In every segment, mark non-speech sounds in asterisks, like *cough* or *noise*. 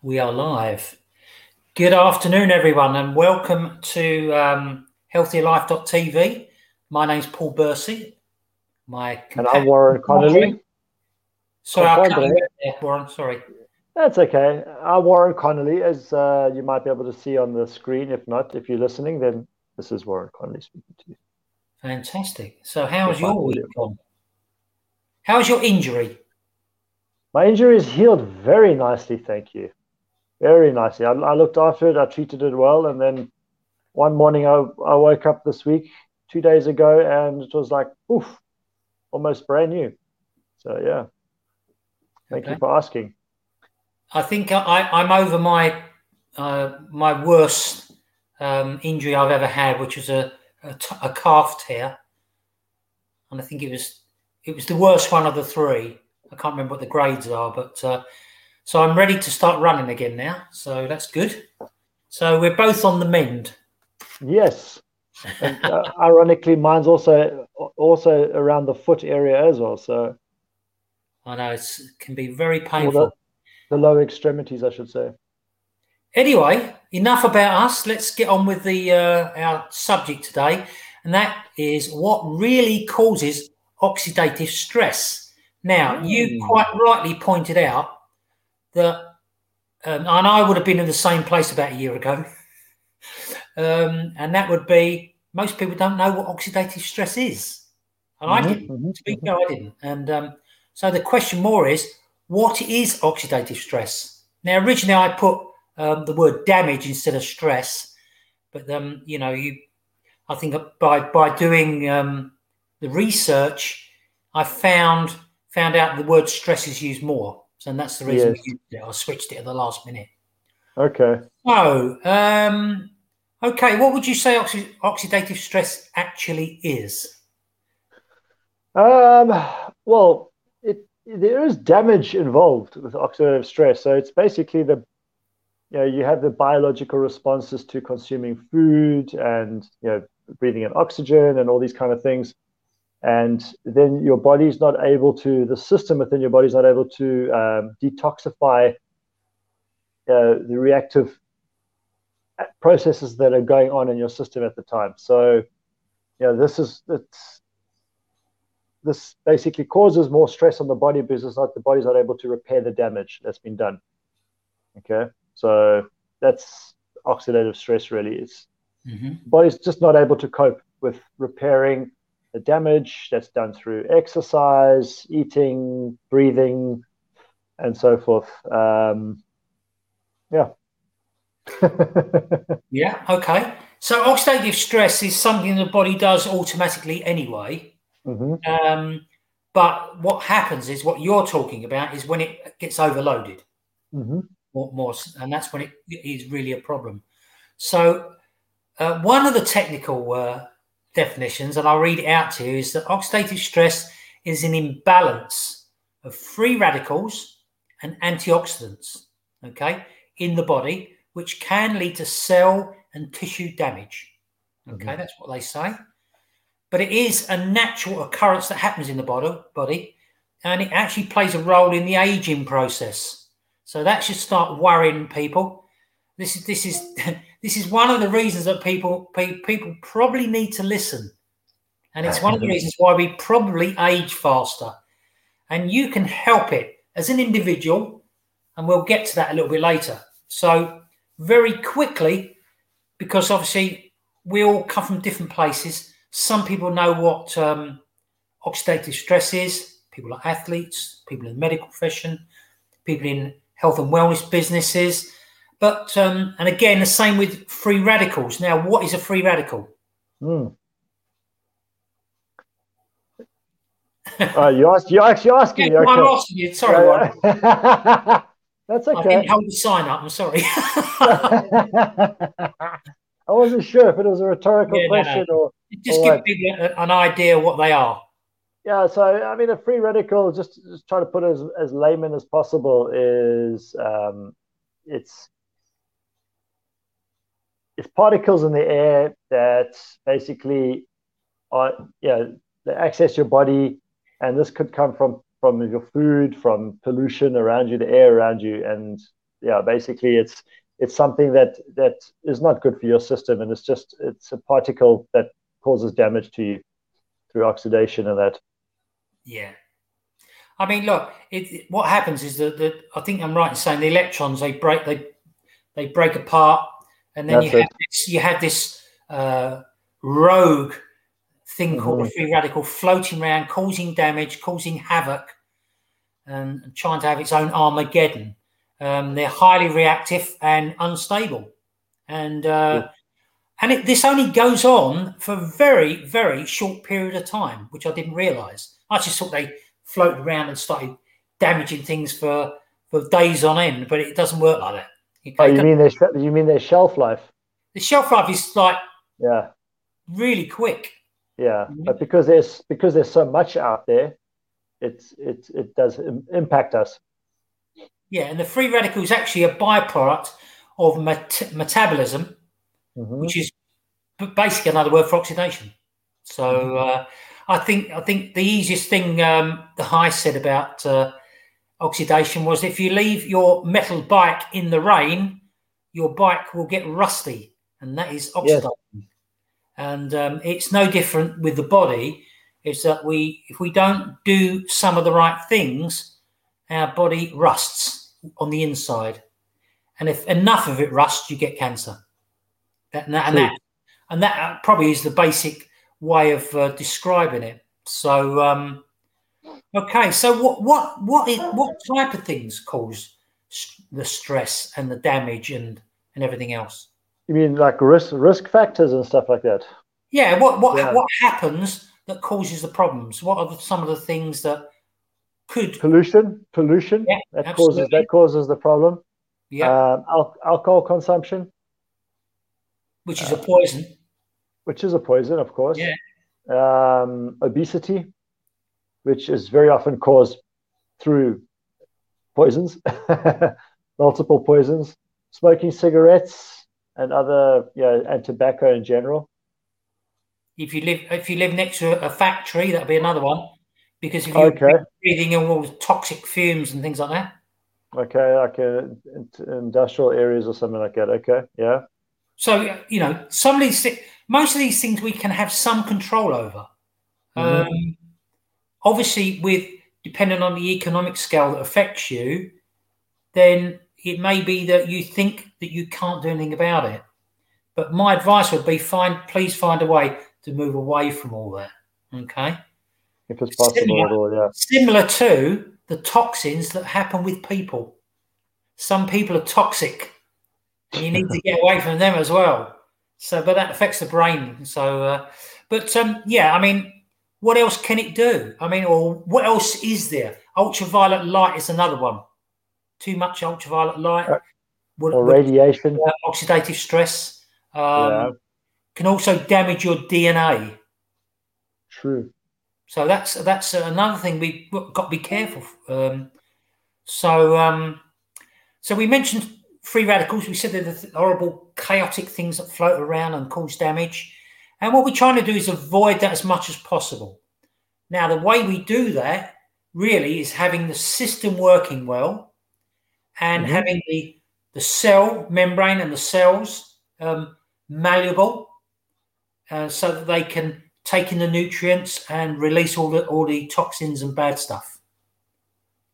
We are live. Good afternoon, everyone, and welcome to um, healthierlife.tv. My name's Paul Bursey. My and I'm Warren Connolly. Sorry, I cut you there, Warren. Sorry. That's okay. I'm Warren Connolly, as uh, you might be able to see on the screen. If not, if you're listening, then this is Warren Connolly speaking to you. Fantastic. So, how's your week gone? How's your injury? My injury is healed very nicely, thank you very nicely. I, I, looked after it. I treated it well, and then one morning I, I woke up this week, two days ago, and it was like, oof, almost brand new. So yeah, thank okay. you for asking. I think I, I'm over my uh, my worst um, injury I've ever had, which was a, a, t- a calf tear, and I think it was it was the worst one of the three. I can't remember what the grades are, but uh, so I'm ready to start running again now. So that's good. So we're both on the mend. Yes. And, uh, *laughs* ironically, mine's also also around the foot area as well. So I know it can be very painful. The, the lower extremities, I should say. Anyway, enough about us. Let's get on with the uh, our subject today, and that is what really causes oxidative stress. Now, mm. you quite rightly pointed out that, um, and I would have been in the same place about a year ago, um, and that would be most people don't know what oxidative stress is, and mm-hmm, I didn't. Mm-hmm, to be mm-hmm. I didn't. And um, so the question more is, what is oxidative stress? Now, originally I put um, the word damage instead of stress, but um, you know, you, I think by by doing um, the research, I found found out the word stress is used more. So that's the reason yes. we used it. I switched it at the last minute. Okay. So, um, okay, what would you say oxy- oxidative stress actually is? Um, well, it, there is damage involved with oxidative stress. So it's basically the you know you have the biological responses to consuming food and you know breathing in oxygen and all these kind of things and then your body's not able to the system within your body's not able to um, detoxify uh, the reactive processes that are going on in your system at the time. So you know this is it's this basically causes more stress on the body because it's not the body's not able to repair the damage that's been done. Okay? So that's oxidative stress really is. Mm-hmm. body's just not able to cope with repairing the damage that's done through exercise, eating, breathing, and so forth. Um, yeah. *laughs* yeah. Okay. So oxidative stress is something the body does automatically anyway. Mm-hmm. Um, but what happens is what you're talking about is when it gets overloaded. Mm-hmm. More, more, and that's when it is really a problem. So, uh, one of the technical uh, definitions, and I'll read it out to you, is that oxidative stress is an imbalance of free radicals and antioxidants, okay, in the body, which can lead to cell and tissue damage. Okay, mm-hmm. that's what they say. But it is a natural occurrence that happens in the body, body, and it actually plays a role in the aging process. So that should start worrying people. This is this is *laughs* this is one of the reasons that people people probably need to listen, and it's one of the reasons why we probably age faster. And you can help it as an individual, and we'll get to that a little bit later. So very quickly, because obviously we all come from different places. Some people know what um, oxidative stress is. People are athletes, people in the medical profession, people in health and wellness businesses but um, and again, the same with free radicals. Now, what is a free radical? Mm. uh, *laughs* you asked. You actually asking yeah, me. Okay. I'm asking you. Sorry, That's okay. I didn't hold the sign up. I'm sorry. *laughs* I wasn't sure if it was a rhetorical yeah, question no, no. or just or give people an idea what they are. Yeah, so I mean, a free radical, just just try to put it as, as layman as possible, is um, it's it's particles in the air that basically are yeah they access your body and this could come from from your food from pollution around you the air around you and yeah, basically it's it's something that that is not good for your system, and it's just it's a particle that causes damage to you through oxidation and that. Yeah. I mean, look, it, what happens is that, that I think I'm right in saying the electrons they break they they break apart, and then you have this, you have this uh, rogue thing mm-hmm. called a free radical floating around, causing damage, causing havoc, and, and trying to have its own Armageddon. Um, they're highly reactive and unstable, and uh, yeah. and it, this only goes on for a very very short period of time, which I didn't realise. I just thought they floated around and started damaging things for for days on end, but it doesn't work like that. Okay? Oh, you mean their you mean their shelf life? The shelf life is like yeah, really quick. Yeah, mm-hmm. but because there's because there's so much out there, it's it's it does impact us. Yeah, and the free radical is actually a byproduct of met- metabolism, mm-hmm. which is basically another word for oxidation. So mm-hmm. uh, I think I think the easiest thing um, the high said about uh, oxidation was if you leave your metal bike in the rain, your bike will get rusty, and that is oxidation. Yes. And um, it's no different with the body. It's that we, if we don't do some of the right things, our body rusts on the inside. And if enough of it rusts, you get cancer. That, and, that, and, that, and that probably is the basic way of uh, describing it. So, um, okay. So, what what what is, what type of things cause the stress and the damage and and everything else? You mean like risk risk factors and stuff like that? Yeah. What what yeah. what happens that causes the problems? What are the, some of the things that could pollution pollution yeah, that absolutely. causes that causes the problem yeah um, al- alcohol consumption which is uh, a poison which is a poison of course yeah um, obesity which is very often caused through poisons *laughs* multiple poisons smoking cigarettes and other yeah and tobacco in general if you live if you live next to a factory that'll be another one because if you're okay. breathing in all toxic fumes and things like that. Okay, like uh, industrial areas or something like that. Okay, yeah. So you know, some of these, most of these things we can have some control over. Mm-hmm. Um, obviously, with depending on the economic scale that affects you, then it may be that you think that you can't do anything about it. But my advice would be: find, please find a way to move away from all that. Okay if it's possible similar, at all. Yeah. Similar to the toxins that happen with people. Some people are toxic. And you need to get away from them as well. So, but that affects the brain. So, uh, but um, yeah, I mean, what else can it do? I mean, or what else is there? Ultraviolet light is another one. Too much ultraviolet light, uh, would, or radiation, uh, oxidative stress, um, yeah. can also damage your DNA. True. So that's that's another thing we've got to be careful. Um, so um, so we mentioned free radicals. We said they're the horrible, chaotic things that float around and cause damage. And what we're trying to do is avoid that as much as possible. Now, the way we do that really is having the system working well and mm-hmm. having the the cell membrane and the cells um, malleable uh, so that they can take in the nutrients and release all the all the toxins and bad stuff.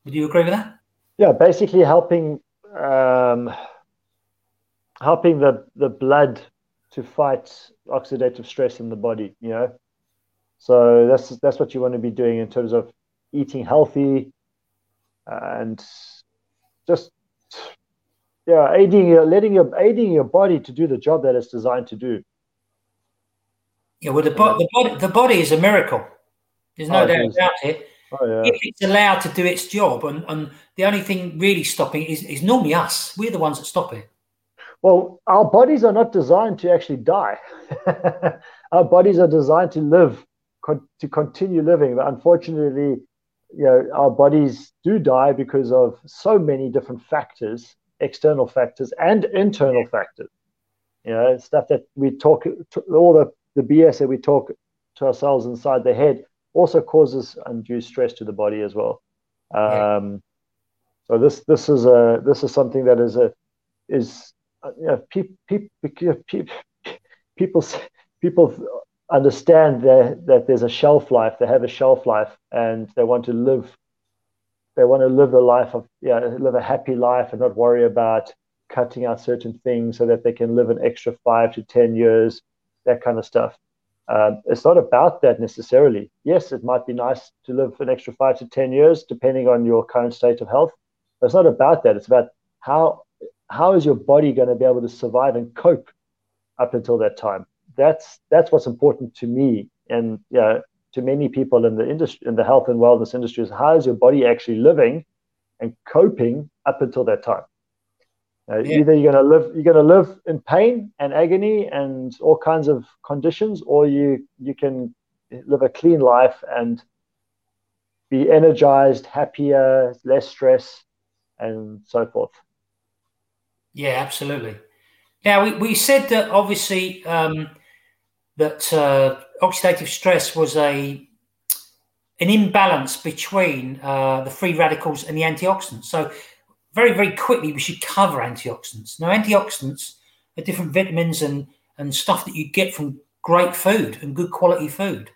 Would you agree with that? Yeah, basically helping um, helping the the blood to fight oxidative stress in the body. You know, so that's that's what you want to be doing in terms of eating healthy and just yeah, aiding your letting your aiding your body to do the job that it's designed to do. Yeah, well, the, bo- the, body, the body is a miracle. There's no oh, doubt about it. Oh, yeah. If it's allowed to do its job, and, and the only thing really stopping is, is normally us. We're the ones that stop it. Well, our bodies are not designed to actually die. *laughs* our bodies are designed to live, con- to continue living. But unfortunately, you know, our bodies do die because of so many different factors, external factors and internal factors. You know, stuff that we talk, all the the BS that we talk to ourselves inside the head also causes undue stress to the body as well. Um, So this this is a this is something that is a is uh, know, people people people people understand that that there's a shelf life. They have a shelf life, and they want to live. They want to live a life of yeah, live a happy life and not worry about cutting out certain things so that they can live an extra five to ten years, that kind of stuff. Um, it's not about that necessarily. Yes, it might be nice to live an extra five to ten years, depending on your current state of health. But it's not about that. It's about how how is your body going to be able to survive and cope up until that time? That's that's what's important to me and yeah, to many people in the industry in the health and wellness industry is how is your body actually living and coping up until that time. Uh, yeah. Either you're going to live you're going to live in pain and agony and all kinds of conditions, or you you can live a clean life and be energized, happier, less stress, and so forth. Yeah, absolutely. Now we, we said that obviously um, that uh, oxidative stress was a an imbalance between uh, the free radicals and the antioxidants. So very very quickly we should cover antioxidants. Now antioxidants are different vitamins and and stuff that you get from great food and good quality food,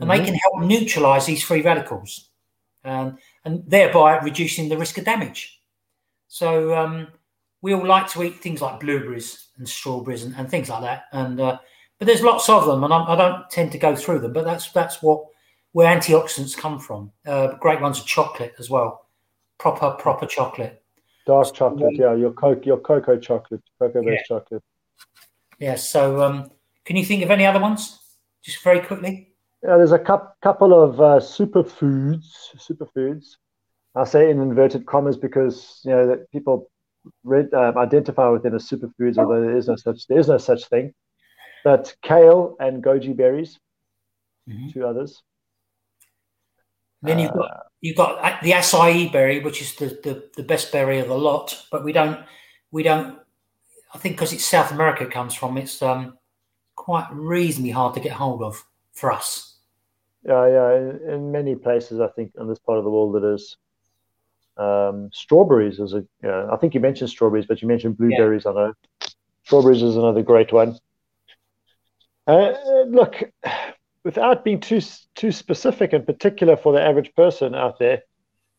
and mm-hmm. they can help neutralize these free radicals, um, and thereby reducing the risk of damage. So um, we all like to eat things like blueberries and strawberries and, and things like that. And uh, but there's lots of them, and I, I, don't tend to go through them. But that's that's what where antioxidants come from. Uh, great ones are chocolate as well, proper proper chocolate. Dark chocolate, yeah. Your coke, your cocoa chocolate, cocoa based yeah. chocolate. Yeah. So, um, can you think of any other ones, just very quickly? Yeah, there's a couple of uh, superfoods. Superfoods. I say in inverted commas because you know that people read, uh, identify within as superfoods, although there is no such there is no such thing. But kale and goji berries, mm-hmm. two others. Then you've got uh, you've got the acai berry, which is the, the, the best berry of the lot, but we don't we don't. I think because it's South America it comes from, it's um, quite reasonably hard to get hold of for us. Yeah, yeah. In, in many places, I think in this part of the world, it is. Um, strawberries is a, know, I think you mentioned strawberries, but you mentioned blueberries. Yeah. I know strawberries is another great one. Uh, look, without being too too specific and particular for the average person out there,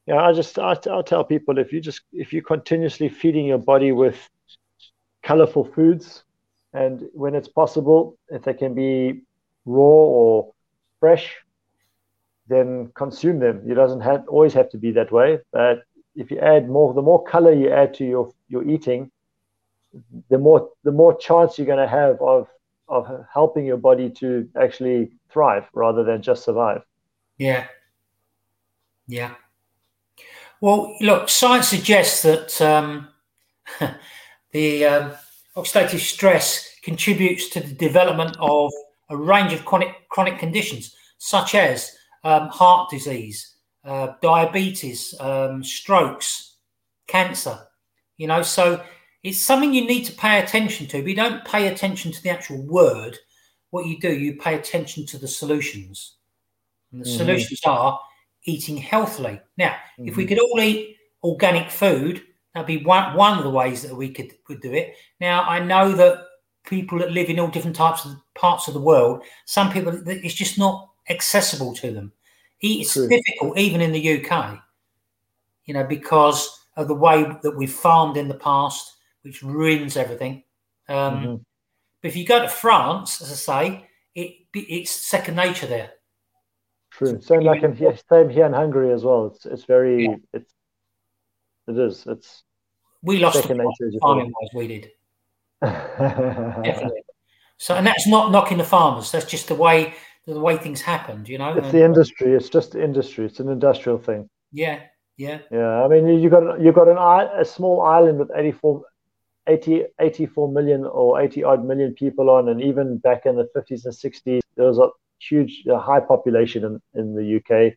you know, I just I, I'll tell people if you just if you're continuously feeding your body with colorful foods, and when it's possible, if they can be raw or fresh, then consume them. It doesn't have, always have to be that way, but if you add more, the more color you add to your your eating, the more the more chance you're going to have of of helping your body to actually thrive rather than just survive. Yeah. Yeah. Well, look, science suggests that um, *laughs* the um, oxidative stress contributes to the development of a range of chronic chronic conditions, such as um, heart disease, uh, diabetes, um, strokes, cancer. You know, so it's something you need to pay attention to. But you don't pay attention to the actual word. What you do, you pay attention to the solutions. And the mm-hmm. solutions are eating healthily. Now, mm-hmm. if we mm-hmm. could all eat organic food, that'd be one, one of the ways that we could, could do it. Now, I know that people that live in all different types of parts of the world, some people, it's just not accessible to them. It's True. difficult even in the UK, you know, because of the way that we've farmed in the past, which ruins everything. Um, mm-hmm. But if you go to France, as I say, it it's second nature there. True. Same like in here, same here in Hungary as well. It's it's very yeah. it's it is it's we lost second nature farming wise we did. *laughs* Definitely. So and that's not knocking the farmers. That's just the way the way things happened, you know. It's the industry. It's just the industry. It's an industrial thing. Yeah, yeah, yeah. I mean, you got you got an a small island with 84, 80, 84 million or eighty odd million people on, and even back in the fifties and sixties, there was a huge, a high population in in the UK,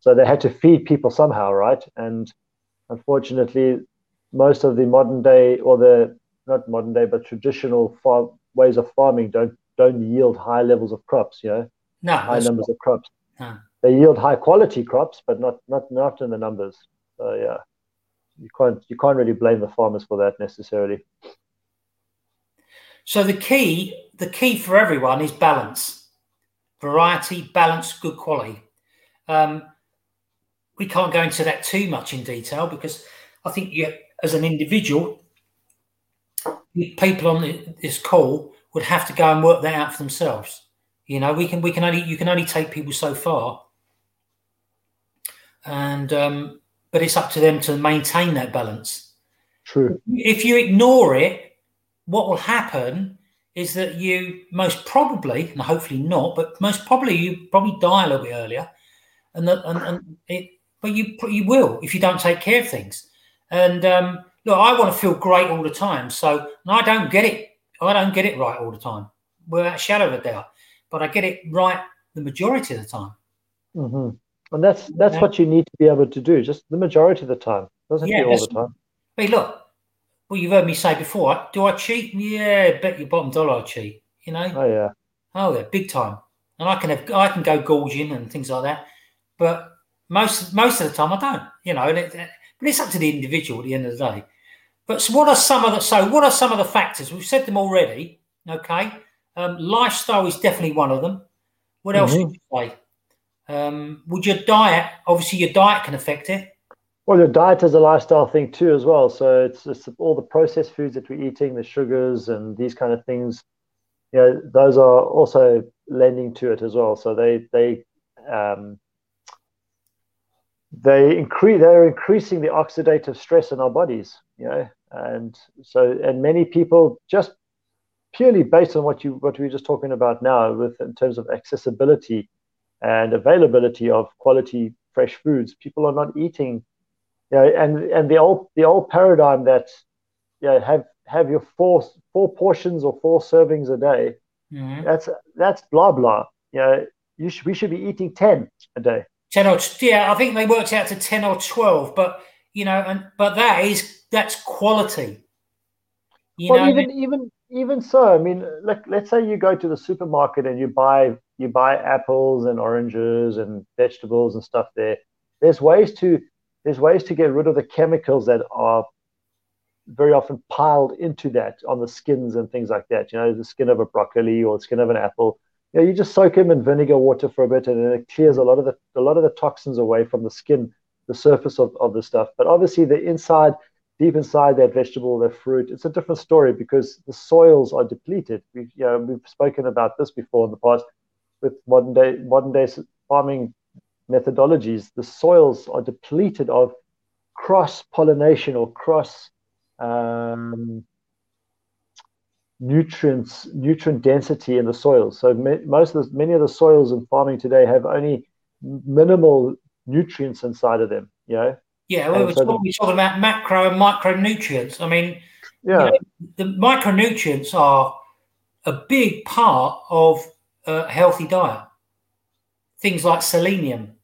so they had to feed people somehow, right? And unfortunately, most of the modern day or the not modern day but traditional farm, ways of farming don't don't yield high levels of crops, you know, no, high numbers of crops. They yield high quality crops, but not not not in the numbers. So yeah. you can't you can't really blame the farmers for that necessarily. So the key the key for everyone is balance, variety, balance, good quality. Um, we can't go into that too much in detail because I think you, as an individual, people on this call would have to go and work that out for themselves. You know, we can we can only you can only take people so far, and um, but it's up to them to maintain that balance. True. If you ignore it, what will happen is that you most probably, and hopefully not, but most probably you probably die a little bit earlier, and that and, and it, but you you will if you don't take care of things. And um, look, I want to feel great all the time, so I don't get it. I don't get it right all the time, without a shadow of a doubt. But I get it right the majority of the time. Mm-hmm. And that's that's yeah. what you need to be able to do, just the majority of the time. Doesn't yeah, all the time. Hey, look, well, you've heard me say before. Do I cheat? Yeah, bet your bottom dollar I cheat. You know? Oh yeah. Oh yeah, big time. And I can have I can go gorging and things like that, but most most of the time I don't. You know, it, but it's up to the individual at the end of the day. But so what are some of the so what are some of the factors? We've said them already. Okay, um, lifestyle is definitely one of them. What else mm-hmm. would you say? Um, would your diet? Obviously, your diet can affect it. Well, your diet is a lifestyle thing too, as well. So it's, it's all the processed foods that we're eating, the sugars and these kind of things. You know, those are also lending to it as well. So they they um, they increase they're increasing the oxidative stress in our bodies. You know, and so and many people just purely based on what you what we were just talking about now, with in terms of accessibility and availability of quality fresh foods, people are not eating you know, and and the old the old paradigm that you know, have have your four four portions or four servings a day. Mm-hmm. That's that's blah blah. You know, you should, we should be eating ten a day. Ten or yeah, I think they worked out to ten or twelve, but you know, and but that is that's quality. You well, know, even even even so, I mean, like let's say you go to the supermarket and you buy you buy apples and oranges and vegetables and stuff there. There's ways to there's ways to get rid of the chemicals that are very often piled into that on the skins and things like that. You know, the skin of a broccoli or the skin of an apple. You know, you just soak them in vinegar water for a bit, and then it clears a lot of the a lot of the toxins away from the skin, the surface of, of the stuff. But obviously, the inside, deep inside that vegetable, that fruit, it's a different story because the soils are depleted. We've you know we've spoken about this before in the past with modern day modern day farming methodologies, the soils are depleted of cross pollination or cross um, nutrients, nutrient density in the soils. So most of the, many of the soils in farming today have only minimal nutrients inside of them. You know. Yeah, well, we're, so talking, we're, talking, about macro and micronutrients. I mean, yeah, you know, the micronutrients are a big part of a healthy diet. Things like selenium,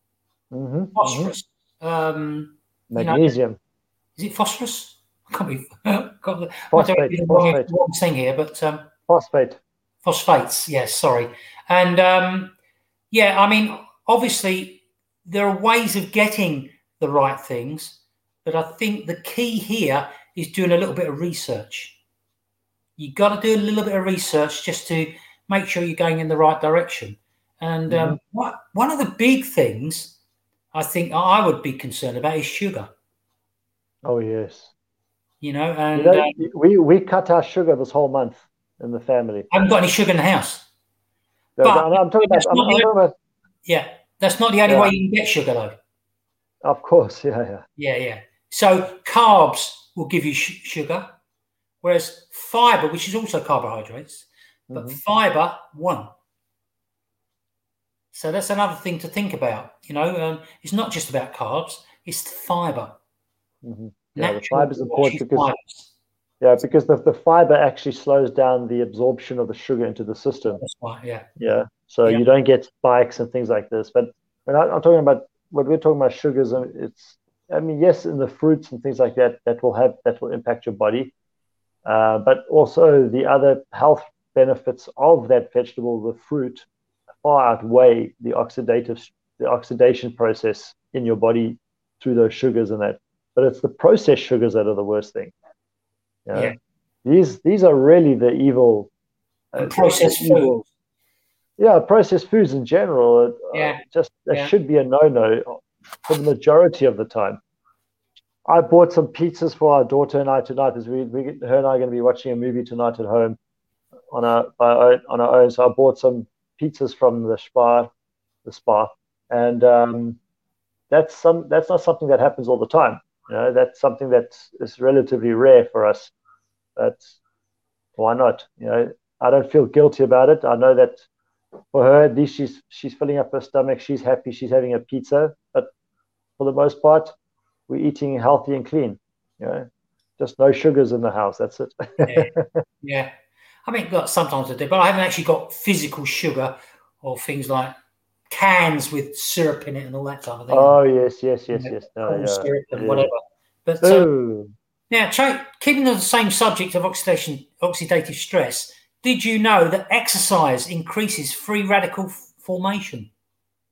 mm-hmm, phosphorus, mm-hmm. Um, magnesium. You know, is it phosphorus? I can't be. *laughs* Got the, phosphate, I phosphate. Wrong, thing here, but um, phosphate. Phosphates, yes. Sorry, and um, yeah, I mean, obviously, there are ways of getting the right things, but I think the key here is doing a little bit of research. You've got to do a little bit of research just to make sure you're going in the right direction. And um, mm-hmm. what, one of the big things I think I would be concerned about is sugar. Oh yes. You know, and you know, um, we we cut our sugar this whole month in the family. I haven't got any sugar in the house. No, but I'm, talking about, I'm, I'm talking about, Yeah, that's not the only yeah. way you can get sugar, though. Of course, yeah, yeah. Yeah, yeah. So carbs will give you sh- sugar, whereas fiber, which is also carbohydrates, but mm-hmm. fiber won't. So that's another thing to think about. You know, um, it's not just about carbs; it's the fiber. Mm-hmm. Yeah, the fiber is important because fibers. yeah, because the, the fiber actually slows down the absorption of the sugar into the system. That's right. Yeah. Yeah. So yeah. you don't get spikes and things like this. But when I, I'm talking about when we're talking about sugars, um, it's I mean yes, in the fruits and things like that, that will have that will impact your body, uh, but also the other health benefits of that vegetable, the fruit, far outweigh the oxidative the oxidation process in your body through those sugars and that. but it's the processed sugars that are the worst thing. You know? Yeah. These these are really the evil. Uh, processed foods. Yeah, processed foods in general. Uh, yeah. just that yeah. should be a no-no for the majority of the time. I bought some pizzas for our daughter and I tonight, as we, we her and I are going to be watching a movie tonight at home on our by, on our own. So I bought some pizzas from the Spar, the Spar, and um, that's some that's not something that happens all the time. You know, that's something that is relatively rare for us. But why not? You know, I don't feel guilty about it. I know that for her, at least she's she's filling up her stomach. She's happy. She's having a pizza. But for the most part, we're eating healthy and clean. You know, just no sugars in the house. That's it. yeah. yeah. I mean, got sometimes I do, but I haven't actually got physical sugar or things like cans with syrup in it and all that type of thing. Oh yes, yes, yes, you know, yes. No, yeah. syrup and yeah. whatever. But uh, now, try, keeping on the same subject of oxidation, oxidative stress, did you know that exercise increases free radical f- formation?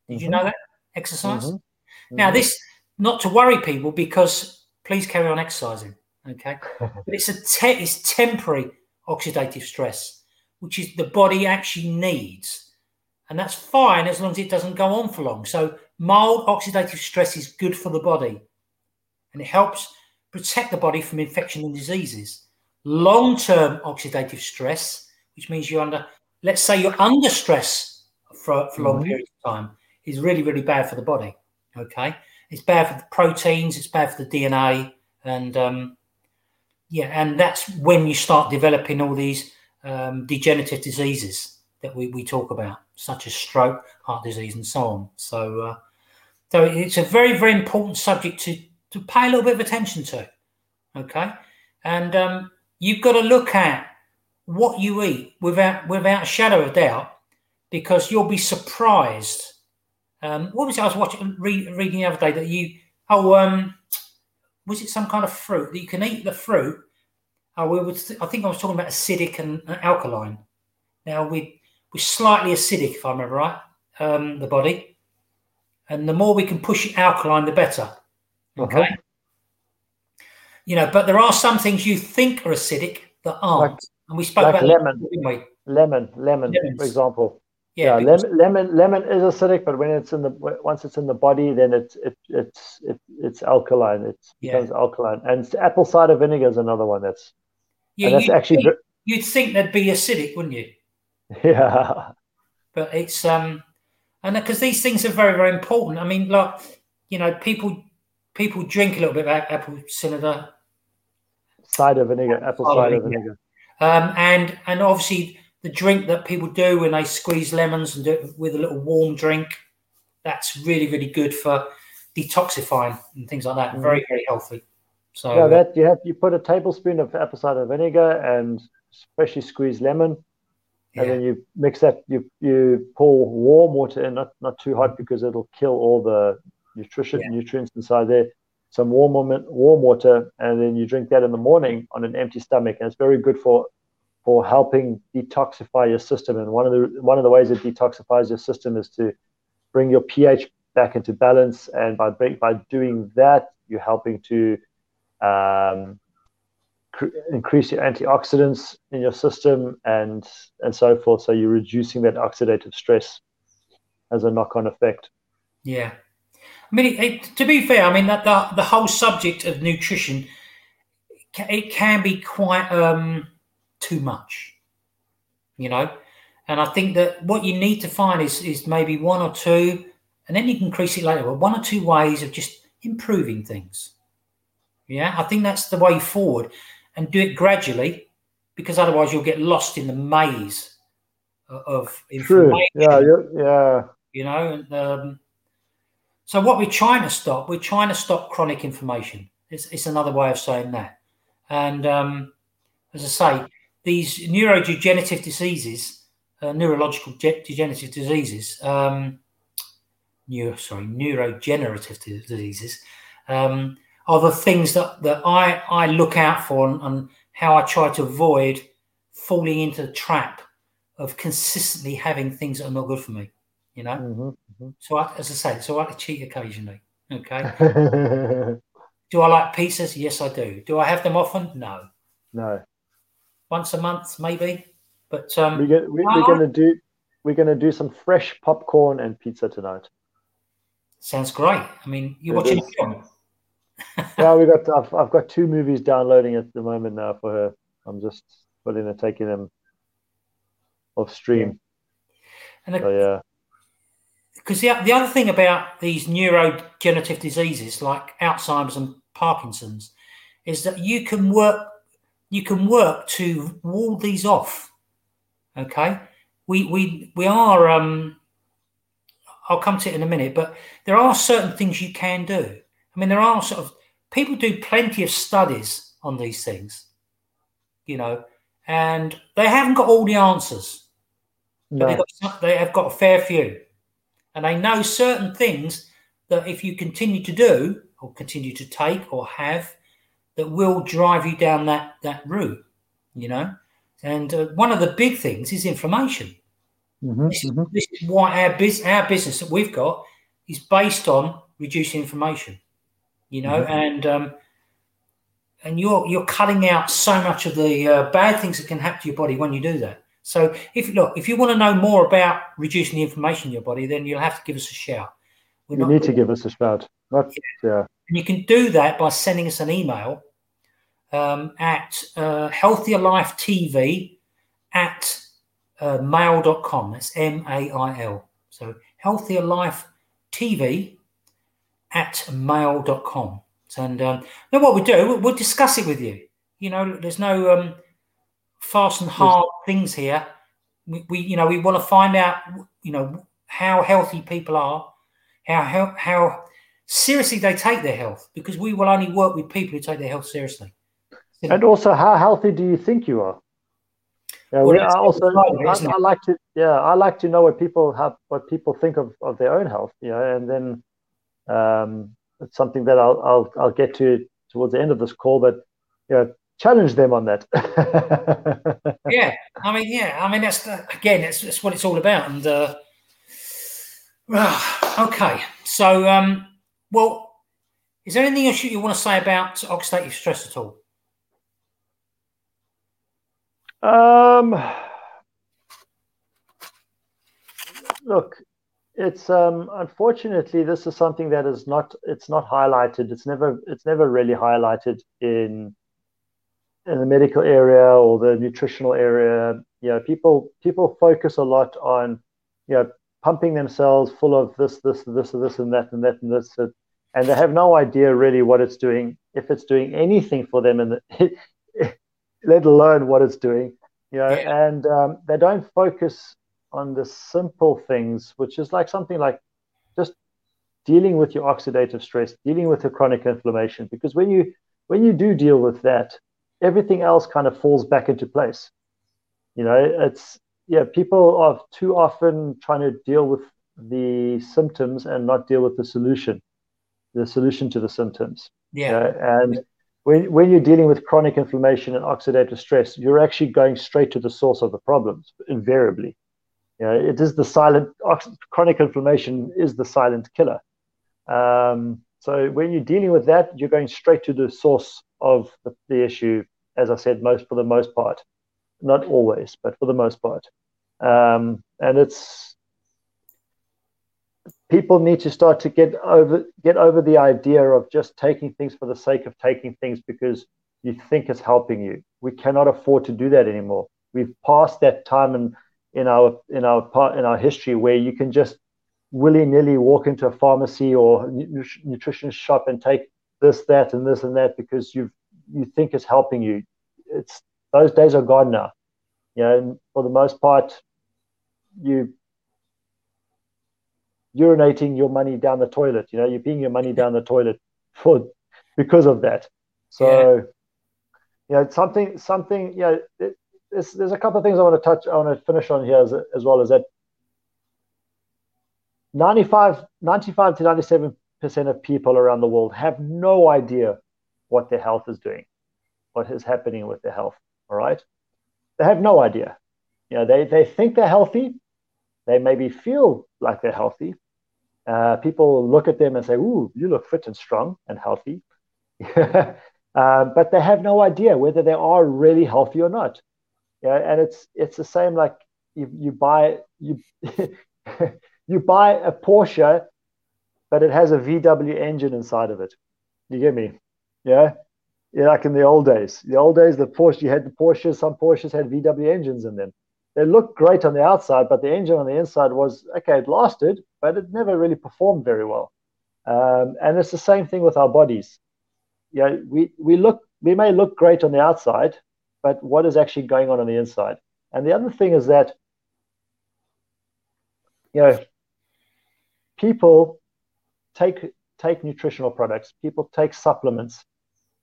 Did mm-hmm. you know that exercise? Mm-hmm. Now, mm-hmm. this not to worry people because please carry on exercising. Okay, *laughs* but it's a te- it's temporary oxidative stress, which is the body actually needs, and that's fine as long as it doesn't go on for long. So mild oxidative stress is good for the body, and it helps protect the body from infection and diseases. Long term oxidative stress, which means you're under, let's say you're under stress for, for long mm-hmm. periods of time, is really, really bad for the body. Okay. It's bad for the proteins, it's bad for the DNA. And um, yeah, and that's when you start developing all these um, degenerative diseases that we, we talk about, such as stroke, heart disease, and so on. So, uh, so it's a very, very important subject to to pay a little bit of attention to. Okay, and um, you've got to look at what you eat without without a shadow of doubt, because you'll be surprised. Um, what was it I was watching read, reading the other day that you oh um was it some kind of fruit that you can eat the fruit? Oh, we would, I think I was talking about acidic and, and alkaline. Now we we're slightly acidic, if I remember right, um, the body, and the more we can push it alkaline, the better. Okay. Uh-huh. You know, but there are some things you think are acidic that aren't. Like, and we spoke like about lemon, lemon, lemon, lemon, Lemons. for example. Yeah, yeah lemon, lemon, lemon is acidic, but when it's in the once it's in the body, then it's it, it's it, it's alkaline. It yeah. becomes alkaline, and apple cider vinegar is another one that's yeah. That's you'd actually think, you'd think they'd be acidic, wouldn't you? *laughs* Yeah, but it's um, and because these things are very very important. I mean, like you know, people people drink a little bit of apple cider cider vinegar, apple cider, cider vinegar. Um, and and obviously the drink that people do when they squeeze lemons and do it with a little warm drink, that's really really good for detoxifying and things like that. Mm. Very very healthy. So yeah, that you have you put a tablespoon of apple cider vinegar and freshly squeezed lemon, yeah. and then you mix that. You you pour warm water in, not not too hot because it'll kill all the nutrition yeah. nutrients inside there. Some warm warm water, and then you drink that in the morning on an empty stomach, and it's very good for for helping detoxify your system. And one of the one of the ways it detoxifies your system is to bring your pH back into balance, and by by doing that, you're helping to um, increase your antioxidants in your system and and so forth. So you're reducing that oxidative stress as a knock-on effect. Yeah, I mean, it, it, to be fair, I mean that the, the whole subject of nutrition it can be quite um, too much, you know. And I think that what you need to find is is maybe one or two, and then you can increase it later. But one or two ways of just improving things. Yeah, I think that's the way forward, and do it gradually, because otherwise you'll get lost in the maze of information. True. Yeah, yeah. You know, and um, so what we're trying to stop, we're trying to stop chronic inflammation. It's, it's another way of saying that. And um, as I say, these neurodegenerative diseases, uh, neurological ge- degenerative diseases, um, neuro, sorry, neurodegenerative diseases, um, are the things that, that I, I look out for and, and how I try to avoid falling into the trap of consistently having things that are not good for me you know. Mm-hmm, mm-hmm. So, I, as I say, so I cheat occasionally. Okay. *laughs* Do I like pizzas? Yes, I do. Do I have them often? No. No. Once a month, maybe. But um, we get, we, are going to do we're going to do some fresh popcorn and pizza tonight. Sounds great. I mean, you're it watching is. a film. yeah, we got. I've, I've got two movies downloading at the moment now for her. I'm just putting and taking them off stream. And the, so, yeah, because the the other thing about these neurodegenerative diseases like Alzheimer's and Parkinson's is that you can work you can work to wall these off. Okay, we we we are. Um, I'll come to it in a minute, but there are certain things you can do. I mean, there are sort of people do plenty of studies on these things, you know, and they haven't got all the answers. No. But got, they have got a fair few, and they know certain things that if you continue to do or continue to take or have, that will drive you down that that route. You know, and uh, one of the big things is inflammation. Mm-hmm, this, mm-hmm. this, is why our, biz- our business that we've got is based on reducing inflammation. You know, mm-hmm. and um, and you're you're cutting out so much of the uh, bad things that can happen to your body when you do that. So if look, if you want to know more about reducing the inflammation in your body, then you'll have to give us a shout. We're you need to give us a shout. Not, yeah. And you can do that by sending us an email um, at uh, Healthier Life TV at uh, mail.com. That's M A I L. So Healthier Life TV at mail.com. And um, then what we do, we'll discuss it with you. You know, there's no um, fast and hard things here. We, we, you know, we want to find out, you know, how healthy people are, how, how, how seriously they take their health, because we will only work with people who take their health seriously. And also, how healthy do you think you are? Yeah, well, we, I also I, I, like to yeah I like to know what people have what people think of, of their own health you know and then um, it's something that I'll, I'll I'll get to towards the end of this call but you know challenge them on that *laughs* yeah I mean yeah I mean that's the, again that's, that's what it's all about and uh, *sighs* okay so um, well is there anything else you want to say about oxidative stress at all um, look, it's um, unfortunately this is something that is not it's not highlighted. It's never it's never really highlighted in in the medical area or the nutritional area. You know, people people focus a lot on you know pumping themselves full of this this this this and that and that and this and they have no idea really what it's doing if it's doing anything for them and *laughs* let alone what it's doing. You know, yeah. and um, they don't focus on the simple things, which is like something like just dealing with your oxidative stress, dealing with your chronic inflammation. Because when you when you do deal with that, everything else kind of falls back into place. You know, it's yeah, people are too often trying to deal with the symptoms and not deal with the solution, the solution to the symptoms. Yeah. You know? and when, when you're dealing with chronic inflammation and oxidative stress, you're actually going straight to the source of the problems invariably. You know, it is the silent chronic inflammation is the silent killer. Um, so when you're dealing with that, you're going straight to the source of the, the issue. As I said, most for the most part, not always, but for the most part. Um, and it's people need to start to get over get over the idea of just taking things for the sake of taking things because you think it's helping you. We cannot afford to do that anymore. We've passed that time in in our in our part in our history where you can just willy nilly walk into a pharmacy or nutrition shop and take this, that, and this and that because you you think is helping you. It's those days are gone now. You know, for the most part, you urinating your money down the toilet. You know, you're peeing your money down the toilet for because of that. So, yeah. you know, something, something, you know, it, there's, there's a couple of things I want to touch, I want to finish on here as, as well as that 95, 95 to 97% of people around the world have no idea what their health is doing, what is happening with their health. All right. They have no idea. You know, they, they think they're healthy. They maybe feel like they're healthy, uh, people look at them and say, "Ooh, you look fit and strong and healthy," *laughs* uh, but they have no idea whether they are really healthy or not. Yeah, and it's it's the same like you, you buy you *laughs* you buy a Porsche, but it has a VW engine inside of it. You get me? Yeah. Yeah, like in the old days. The old days, the Porsche, you had the Porsches, some Porsches had VW engines in them. They looked great on the outside, but the engine on the inside was okay, it lasted, but it never really performed very well. Um, and it's the same thing with our bodies. Yeah, we, we look we may look great on the outside, but what is actually going on on the inside? And the other thing is that you know people take take nutritional products, people take supplements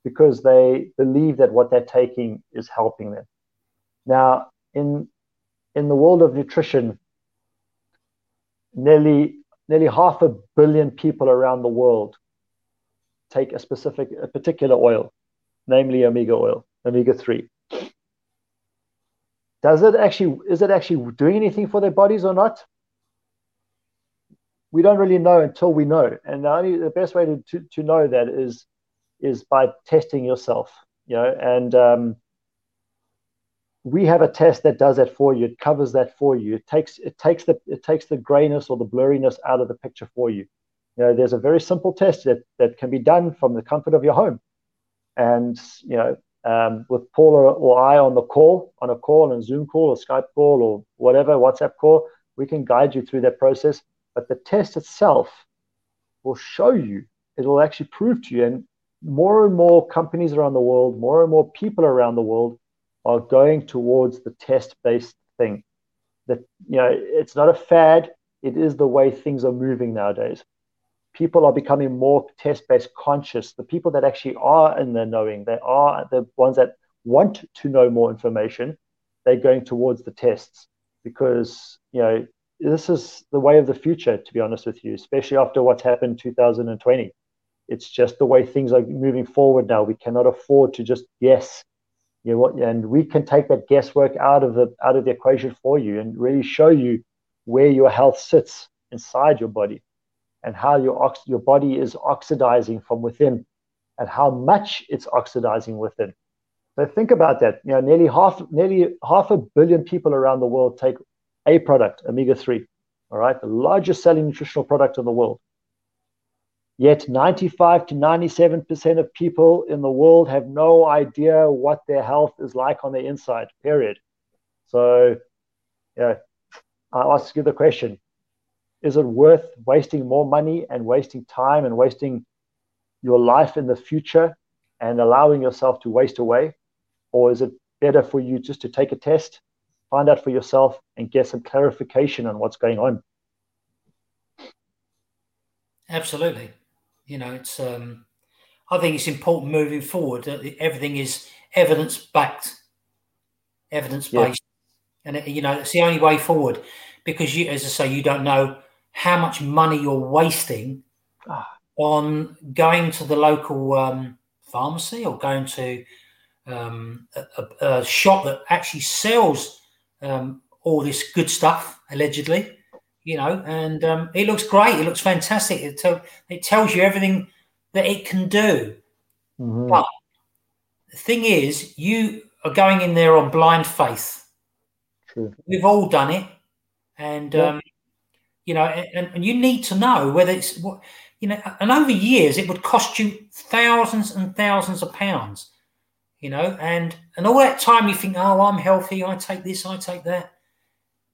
because they believe that what they're taking is helping them. Now, in in the world of nutrition, nearly nearly half a billion people around the world take a specific a particular oil, namely omega oil, omega three. Does it actually is it actually doing anything for their bodies or not? We don't really know until we know, and the only the best way to, to, to know that is is by testing yourself, you know, and um, we have a test that does that for you. It covers that for you. It takes it takes the it takes the grayness or the blurriness out of the picture for you. You know, there's a very simple test that that can be done from the comfort of your home, and you know, um, with Paul or, or I on the call, on a call, on a Zoom call, or Skype call, or whatever WhatsApp call, we can guide you through that process. But the test itself will show you. It will actually prove to you, and more and more companies around the world, more and more people around the world are going towards the test-based thing. That you know, it's not a fad. It is the way things are moving nowadays. People are becoming more test-based conscious. The people that actually are in the knowing, they are the ones that want to know more information. They're going towards the tests because you know this is the way of the future. To be honest with you, especially after what's happened 2020 it's just the way things are moving forward now. We cannot afford to just guess. You know what? And we can take that guesswork out of the out of the equation for you and really show you where your health sits inside your body and how your your body is oxidizing from within and how much it's oxidizing within. So think about that. You know, nearly half nearly half a billion people around the world take a product, omega three. All right, the largest selling nutritional product in the world. Yet 95 to 97% of people in the world have no idea what their health is like on the inside, period. So, yeah, I ask you the question is it worth wasting more money and wasting time and wasting your life in the future and allowing yourself to waste away? Or is it better for you just to take a test, find out for yourself, and get some clarification on what's going on? Absolutely. You know, it's um, I think it's important moving forward that everything is evidence backed, evidence based, yeah. and it, you know it's the only way forward because you, as I say, you don't know how much money you're wasting oh. on going to the local um, pharmacy or going to um, a, a, shop that actually sells um, all this good stuff allegedly you know, and um, it looks great. It looks fantastic. It, it tells you everything that it can do. Mm-hmm. But the thing is, you are going in there on blind faith. True. We've all done it, and yeah. um, you know, and, and you need to know whether it's what you know. And over years, it would cost you thousands and thousands of pounds. You know, and and all that time you think, oh, I'm healthy. I take this. I take that.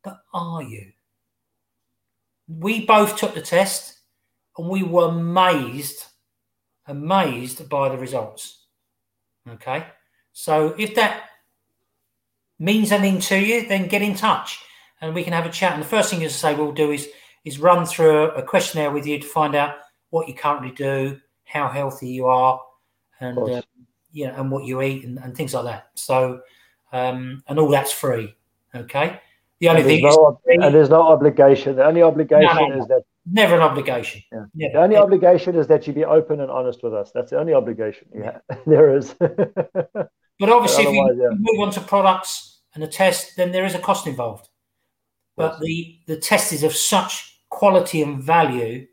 But are you? We both took the test and we were amazed, amazed by the results. Okay. So if that means anything to you, then get in touch and we can have a chat. And the first thing, as I say, we'll do is is run through a, questionnaire with you to find out what you currently do, how healthy you are, and uh, yeah, and what you eat and, and things like that. So, um, and all that's free. Okay. The only thing no, is, and there's no obligation. The only obligation no, no, is that never an obligation. Yeah. Never. The only obligation is that you be open and honest with us. That's the only obligation. Yeah, *laughs* there is. *laughs* but obviously, if you yeah. move on to products and a test, then there is a cost involved. But yes. the the test is of such quality and value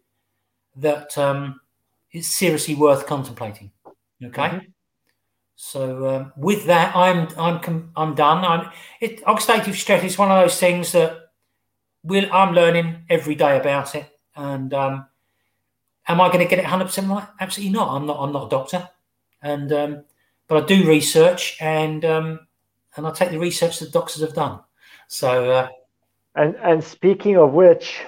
that um, it's seriously worth contemplating. Okay. Mm-hmm. So um, with that, I'm I'm I'm done. I'm, it, oxidative stress is one of those things that we'll, I'm learning every day about it. And um, am I going to get it 100 percent right? Absolutely not. I'm not. I'm not a doctor, and um, but I do research and um, and I take the research that doctors have done. So. Uh, and and speaking of which,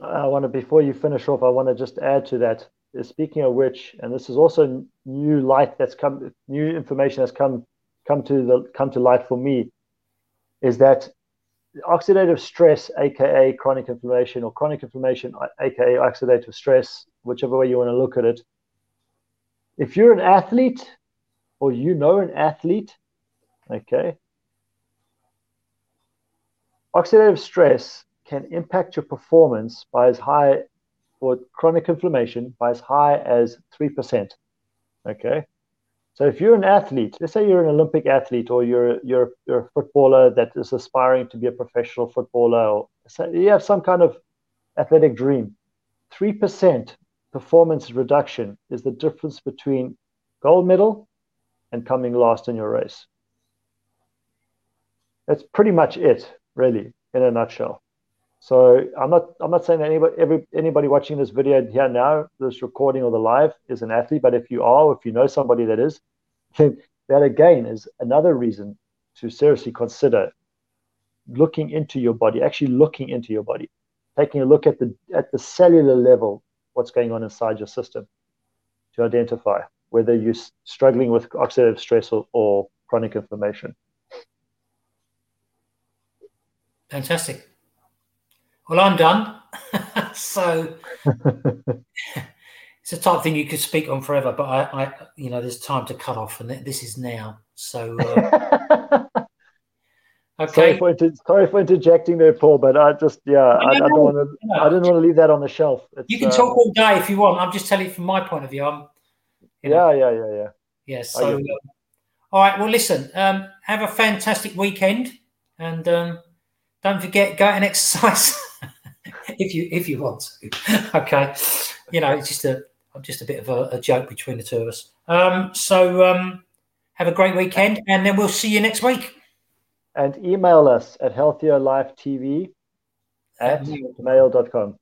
I want to before you finish off, I want to just add to that. Speaking of which, and this is also new light that's come, new information that's come come to the come to light for me, is that oxidative stress, aka chronic inflammation, or chronic inflammation, aka oxidative stress, whichever way you want to look at it. If you're an athlete, or you know an athlete, okay, oxidative stress can impact your performance by as high for chronic inflammation by as high as 3%. Okay. So if you're an athlete, let's say you're an Olympic athlete or you're you're, you're a footballer that is aspiring to be a professional footballer or you have some kind of athletic dream, 3% performance reduction is the difference between gold medal and coming last in your race. That's pretty much it, really, in a nutshell. So I'm not I'm not saying that anybody every, anybody watching this video here now, this recording or the live, is an athlete. But if you are, if you know somebody that is, *laughs* then that again is another reason to seriously consider looking into your body, actually looking into your body, taking a look at the at the cellular level, what's going on inside your system, to identify whether you're struggling with oxidative stress or, or chronic inflammation. Fantastic. Well, I'm done. *laughs* so *laughs* it's a type of thing you could speak on forever, but I, I you know, there's time to cut off, and this is now. So. Uh, *laughs* okay. Sorry for, sorry for interjecting there, Paul, but I just yeah, I, I, don't want to. I didn't want to leave that on the shelf. It's, you can talk um, all day if you want. I'm just telling you from my point of view. I'm. You know, yeah, yeah, yeah, yeah. Yeah. So, um, all right. Well, listen. Um, have a fantastic weekend, and um, don't forget go and exercise. If you if you want to. *laughs* okay, you know, it's just a just a bit of a, a joke between the two of us. Um, so um, have a great weekend, and then we'll see you next week. And email us at healthierlifetv at mail.com.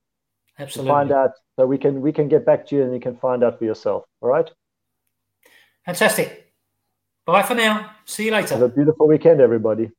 Absolutely. To find out so we can we can get back to you and you can find out for yourself. All right. Fantastic. Bye for now. See you later. Have a beautiful weekend, everybody.